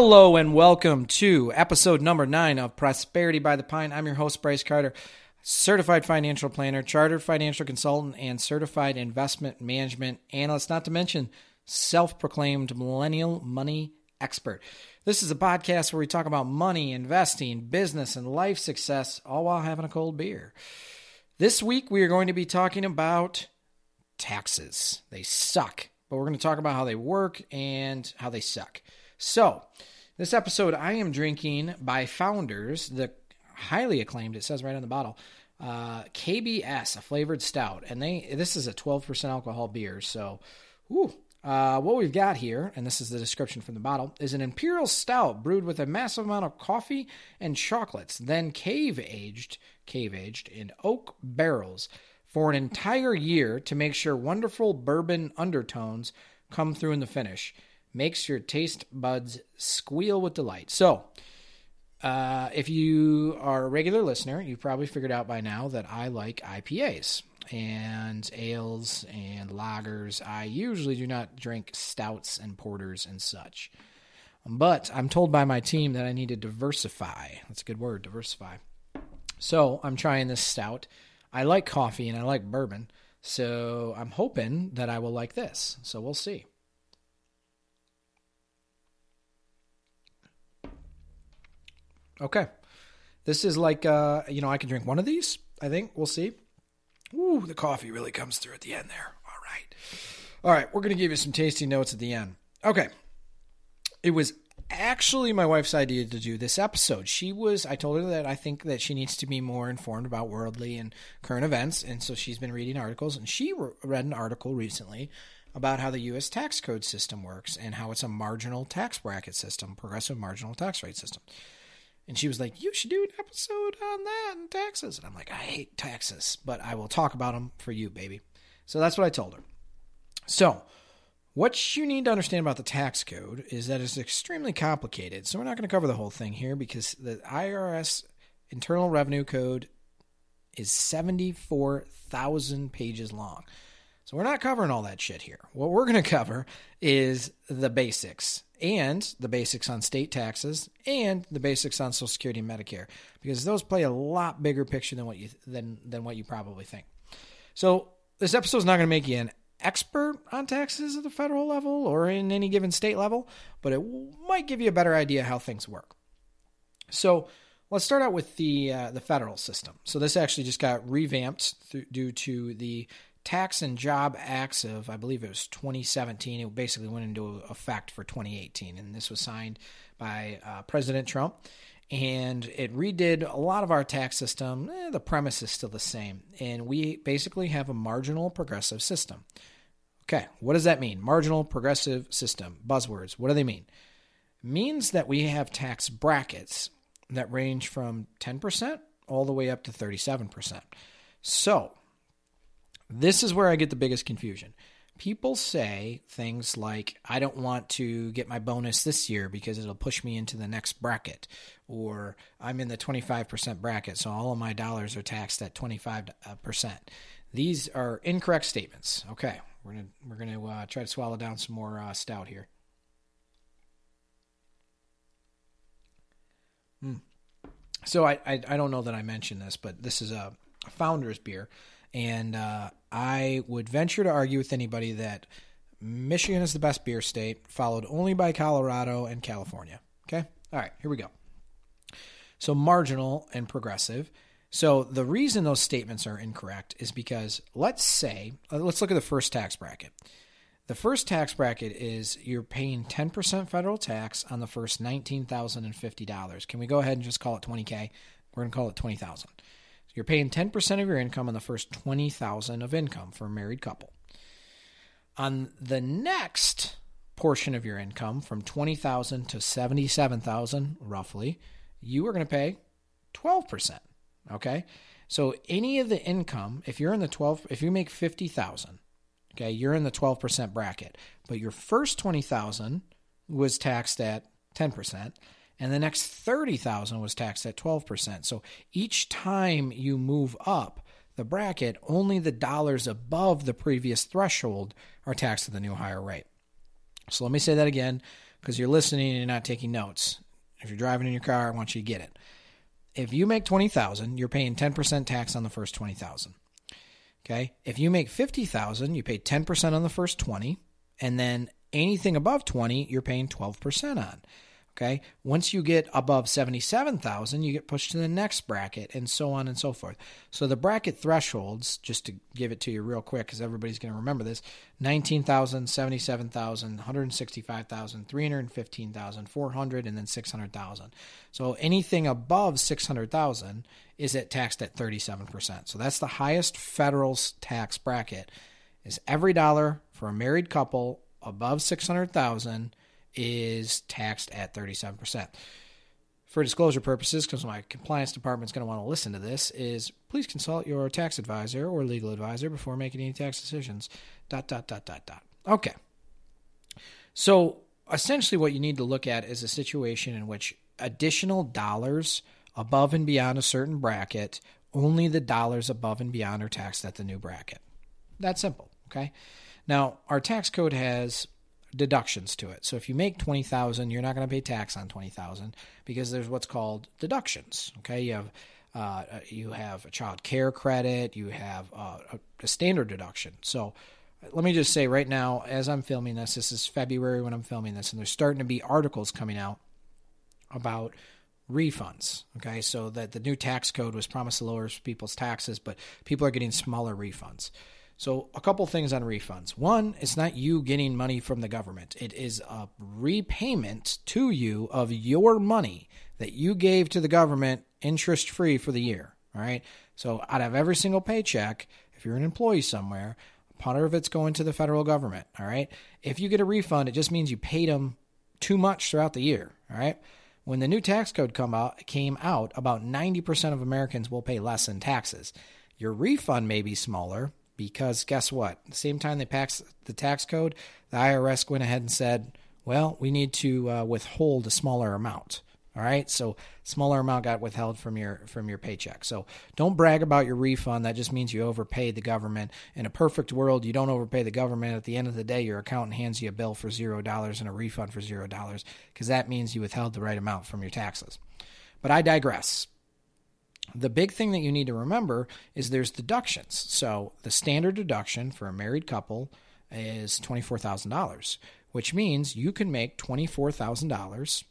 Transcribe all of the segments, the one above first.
Hello and welcome to episode number nine of Prosperity by the Pint. I'm your host, Brice Carter, certified financial planner, chartered financial consultant, and certified investment management analyst, not to mention self proclaimed millennial money expert. This is a podcast where we talk about money, investing, business, and life success, all while having a cold beer. This week, we are going to be talking about taxes. They suck, but we're going to talk about how they work and how they suck. So, this episode, I am drinking by Founders, the highly acclaimed, it says right on the bottle, uh, KBS, a flavored stout. And they this is a 12% alcohol beer. So, whew, uh, what we've got here, and this is the description from the bottle, is an imperial stout brewed with a massive amount of coffee and chocolates, then cave aged, cave aged in oak barrels for an entire year to make sure wonderful bourbon undertones come through in the finish. Makes your taste buds squeal with delight. So, uh, if you are a regular listener, you've probably figured out by now that I like IPAs and ales and lagers. I usually do not drink stouts and porters and such. But I'm told by my team that I need to diversify. That's a good word, diversify. So I'm trying this stout. I like coffee and I like bourbon. So I'm hoping that I will like this. So we'll see. Okay. This is like, uh, you know, I can drink one of these. I think we'll see. Ooh, the coffee really comes through at the end there. All right. All right, we're going to give you some tasty notes at the end. Okay. It was actually my wife's idea to do this episode. She was, I told her that I think that she needs to be more informed about worldly and current events. And so she's been reading articles. And she read an article recently about how the U.S. tax code system works and how it's a marginal tax bracket system, progressive marginal tax rate system. And she was like, You should do an episode on that and taxes. And I'm like, I hate taxes, but I will talk about them for you, baby. So that's what I told her. So, what you need to understand about the tax code is that it's extremely complicated. So, we're not going to cover the whole thing here because the IRS Internal Revenue Code is 74,000 pages long. So, we're not covering all that shit here. What we're going to cover is the basics and the basics on state taxes and the basics on Social Security and Medicare because those play a lot bigger picture than what you than than what you probably think. So this episode is not going to make you an expert on taxes at the federal level or in any given state level, but it might give you a better idea how things work. So let's start out with the uh, the federal system. So this actually just got revamped th- due to the Tax and Job Acts of, I believe it was 2017. It basically went into effect for 2018, and this was signed by uh, President Trump. And it redid a lot of our tax system. Eh, the premise is still the same, and we basically have a marginal progressive system. Okay, what does that mean? Marginal progressive system. Buzzwords. What do they mean? Means that we have tax brackets that range from 10% all the way up to 37%. So, this is where I get the biggest confusion. People say things like, I don't want to get my bonus this year because it'll push me into the next bracket. Or I'm in the 25% bracket, so all of my dollars are taxed at 25%. These are incorrect statements. Okay, we're to we're gonna, uh, try to swallow down some more uh, stout here. Hmm. So I, I, I don't know that I mentioned this, but this is a Founders beer. And uh, I would venture to argue with anybody that Michigan is the best beer state, followed only by Colorado and California. Okay? All right, here we go. So, marginal and progressive. So, the reason those statements are incorrect is because let's say, uh, let's look at the first tax bracket. The first tax bracket is you're paying 10% federal tax on the first $19,050. Can we go ahead and just call it 20K? We're going to call it 20,000. You're paying 10% of your income on the first 20,000 of income for a married couple. On the next portion of your income from 20,000 to 77,000 roughly, you are going to pay 12%, okay? So any of the income, if you're in the 12 if you make 50,000, okay, you're in the 12% bracket, but your first 20,000 was taxed at 10% and the next 30,000 was taxed at 12%. So each time you move up the bracket, only the dollars above the previous threshold are taxed at the new higher rate. So let me say that again because you're listening and you're not taking notes. If you're driving in your car, I want you to get it. If you make 20,000, you're paying 10% tax on the first 20,000. Okay? If you make 50,000, you pay 10% on the first 20, and then anything above 20, you're paying 12% on. Okay. Once you get above 77,000, you get pushed to the next bracket and so on and so forth. So the bracket thresholds, just to give it to you real quick, because everybody's going to remember this 19,000, 77,000, 165,000, 315,000, 400, and then 600,000. So anything above 600,000 is at taxed at 37%. So that's the highest federal tax bracket is every dollar for a married couple above 600,000 is taxed at 37%. For disclosure purposes, because my compliance department is going to want to listen to this, is please consult your tax advisor or legal advisor before making any tax decisions. Dot, dot, dot, dot, dot. Okay. So essentially, what you need to look at is a situation in which additional dollars above and beyond a certain bracket, only the dollars above and beyond are taxed at the new bracket. That simple. Okay. Now, our tax code has deductions to it. So if you make 20,000, you're not going to pay tax on 20,000 because there's what's called deductions, okay? You have uh, you have a child care credit, you have uh, a, standard deduction. So let me just say right now as I'm filming this, this is February when I'm filming this and there's starting to be articles coming out about refunds. Okay, so that the new tax code was promised to lower people's taxes, but people are getting smaller refunds. So, a couple things on refunds. One, it's not you getting money from the government, it is a repayment to you of your money that you gave to the government interest free for the year. All right. So, out of every single paycheck, if you're an employee somewhere, a part of it's going to the federal government. All right. If you get a refund, it just means you paid them too much throughout the year. All right. When the new tax code come out, came out, about 90% of Americans will pay less in taxes. Your refund may be smaller, because guess what? The same time they passed the tax code, the IRS went ahead and said, well, we need to uh, withhold a smaller amount. All right, so smaller amount got withheld from your from your paycheck. So don't brag about your refund. That just means you overpaid the government. In a perfect world, you don't overpay the government. At the end of the day, your accountant hands you a bill for zero dollars and a refund for zero dollars because that means you withheld the right amount from your taxes. But I digress. The big thing that you need to remember is there's deductions. So the standard deduction for a married couple is $24,000, which means you can make $24,000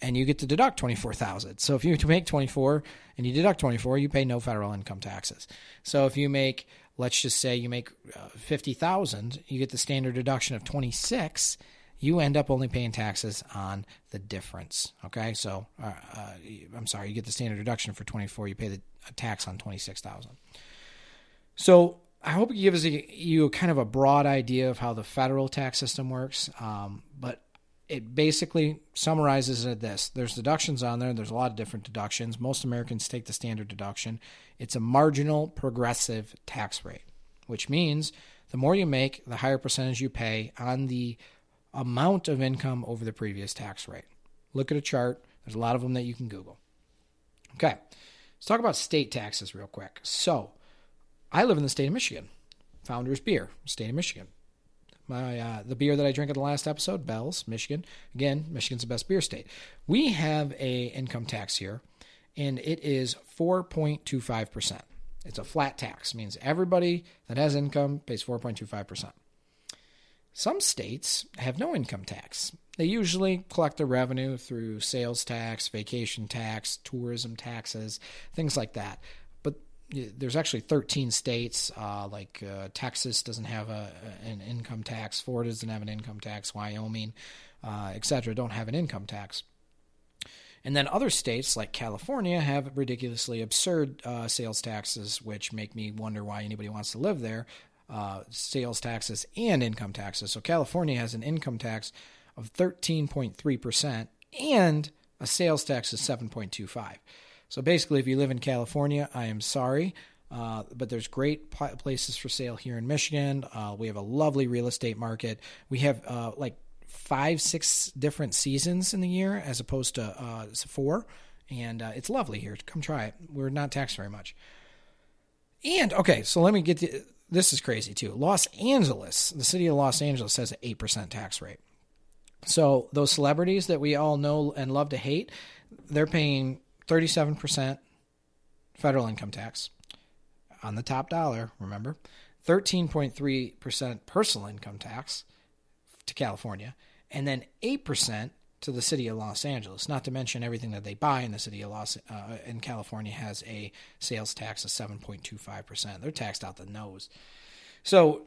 and you get to deduct 24,000. So if you make 24 and you deduct 24, you pay no federal income taxes. So if you make let's just say you make uh, 50,000, you get the standard deduction of 26 you end up only paying taxes on the difference. Okay, so uh, uh, I'm sorry, you get the standard deduction for 24, you pay the tax on 26,000. So I hope it gives you kind of a broad idea of how the federal tax system works. Um, but it basically summarizes it this there's deductions on there there's a lot of different deductions most americans take the standard deduction it's a marginal progressive tax rate which means the more you make the higher percentage you pay on the amount of income over the previous tax rate. Look at a chart. There's a lot of them that you can Google. Okay, let's talk about state taxes real quick. So, I live in the state of Michigan. Founders Beer, state of Michigan. My uh, the beer that I drank in the last episode, Bell's, Michigan. Again, Michigan's the best beer state. We have a income tax here, and it is 4.25 percent. It's a flat tax, means everybody that has income pays 4.25 percent. Some states have no income tax. They usually collect their revenue through sales tax, vacation tax, tourism taxes, things like that. But there's actually 13 states, uh, like uh, Texas doesn't have a, an income tax, Florida doesn't have an income tax, Wyoming, uh, etc., don't have an income tax. And then other states like California have ridiculously absurd uh, sales taxes, which make me wonder why anybody wants to live there uh, sales taxes and income taxes. So California has an income tax of 13.3% and a sales tax of 7.25. So basically, if you live in California, I am sorry. Uh, but there's great places for sale here in Michigan. Uh, we have a lovely real estate market. We have uh, like five, six different seasons in the year as opposed to uh, four. And uh, it's lovely here. Come try it. We're not taxed very much. And okay, so let me get to this is crazy too. Los Angeles, the city of Los Angeles has an 8% tax rate. So those celebrities that we all know and love to hate, they're paying 37% federal income tax on the top dollar, remember? 13.3% personal income tax to California, and then 8% to the city of Los Angeles. Not to mention everything that they buy in the city of Los uh, in California has a sales tax of 7.25%. They're taxed out the nose. So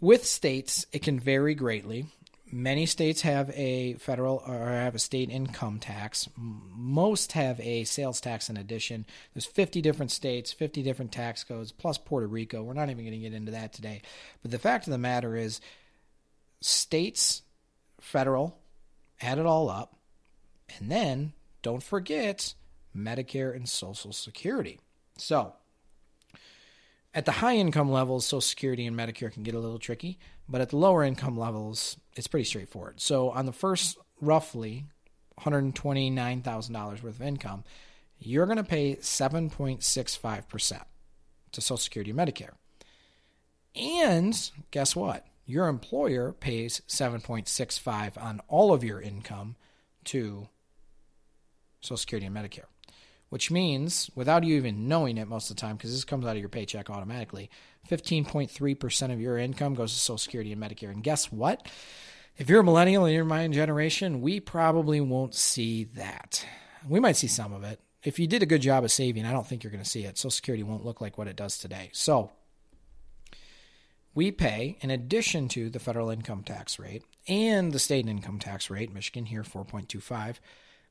with states, it can vary greatly. Many states have a federal or have a state income tax. Most have a sales tax in addition. There's 50 different states, 50 different tax codes, plus Puerto Rico. We're not even going to get into that today. But the fact of the matter is, states, federal, add it all up. And then don't forget Medicare and Social Security. So, at the high income levels, Social Security and Medicare can get a little tricky, but at the lower income levels, it's pretty straightforward. So, on the first roughly $129,000 worth of income, you're going to pay 7.65% to Social Security and Medicare. And guess what? Your employer pays 7.65 on all of your income to Social Security and Medicare, which means without you even knowing it most of the time, because this comes out of your paycheck automatically, 15.3% of your income goes to Social Security and Medicare. And guess what? If you're a millennial and you're my generation, we probably won't see that. We might see some of it. If you did a good job of saving, I don't think you're going to see it. Social Security won't look like what it does today. So we pay, in addition to the federal income tax rate and the state income tax rate, Michigan here 4.25,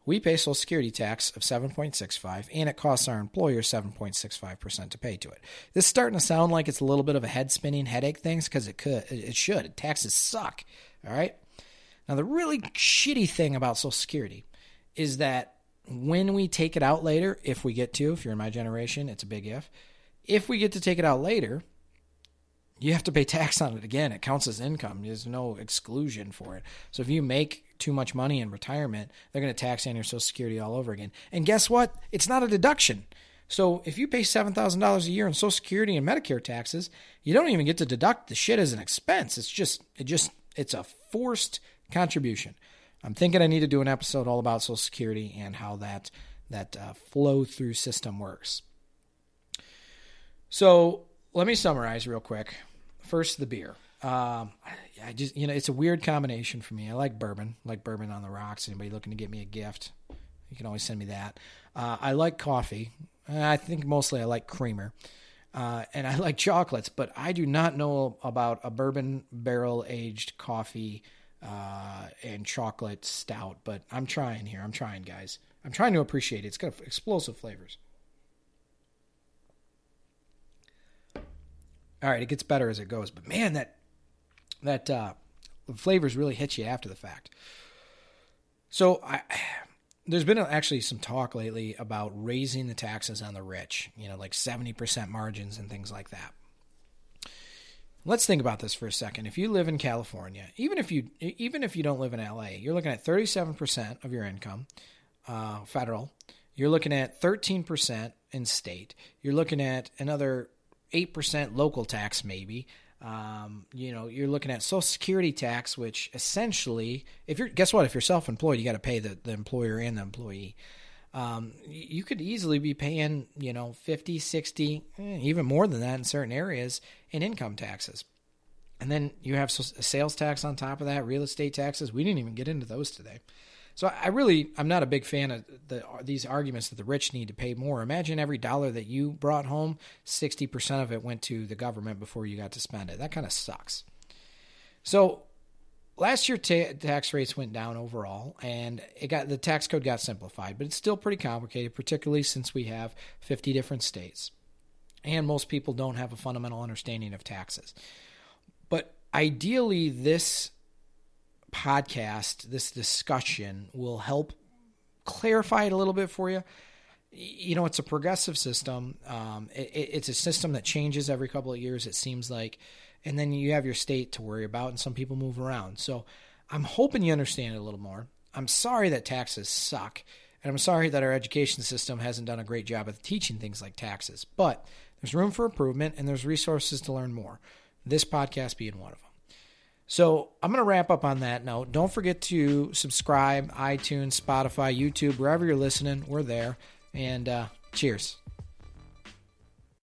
we pay Social Security tax of 7.65, and it costs our employer 7.65% to pay to it. This is starting to sound like it's a little bit of a head spinning headache things because it could, it should. Taxes suck. All right. Now the really shitty thing about Social Security is that when we take it out later, if we get to, if you're in my generation, it's a big if. If we get to take it out later, you have to pay tax on it again. It counts as income. There's no exclusion for it. So if you make too much money in retirement, they're going to tax on your Social Security all over again. And guess what? It's not a deduction. So if you pay $7,000 a year in Social Security and Medicare taxes, you don't even get to deduct the shit as an expense. It's just it just it's a forced contribution. I'm thinking I need to do an episode all about Social Security and how that that uh, flow through system works. So let me summarize real quick. First, the beer. Um, I just you know it's a weird combination for me. I like bourbon, like bourbon on the rocks. Anybody looking to get me a gift, you can always send me that. Uh, I like coffee. I think mostly I like creamer. Uh, and I like chocolates, but I do not know about a bourbon barrel aged coffee uh, and chocolate stout. But I'm trying here. I'm trying, guys. I'm trying to appreciate it. It's got explosive flavors. All right, it gets better as it goes. But man, that that uh, flavors really hit you after the fact. So I, there's been actually some talk lately about raising the taxes on the rich. You know, like seventy percent margins and things like that. Let's think about this for a second. If you live in California, even if you even if you don't live in LA, you're looking at 37% of your income uh, federal. You're looking at 13% in state. You're looking at another 8% local tax, maybe. Um, you know, you're looking at Social Security tax, which essentially, if you're, guess what? If you're self employed, you got to pay the, the employer and the employee. Um, you could easily be paying, you know, 50, 60, eh, even more than that in certain areas in income taxes. And then you have sales tax on top of that, real estate taxes. We didn't even get into those today. So I really, I'm not a big fan of the, these arguments that the rich need to pay more. Imagine every dollar that you brought home, 60% of it went to the government before you got to spend it. That kind of sucks. So last year ta- tax rates went down overall and it got the tax code got simplified, but it's still pretty complicated, particularly since we have 50 different states. And most people don't have a fundamental understanding of taxes. But ideally this podcast, this discussion will help clarify it a little bit for you. You know, it's a progressive system. Um, it, it's a system that changes every couple of years, it seems like. And then you have your state to worry about, and some people move around. So I'm hoping you understand it a little more. I'm sorry that taxes suck. And I'm sorry that our education system hasn't done a great job of teaching things like taxes. But there's room for improvement, and there's resources to learn more. This podcast being one of them. So I'm going to wrap up on that note. Don't forget to subscribe, iTunes, Spotify, YouTube, wherever you're listening. We're there. And uh, cheers.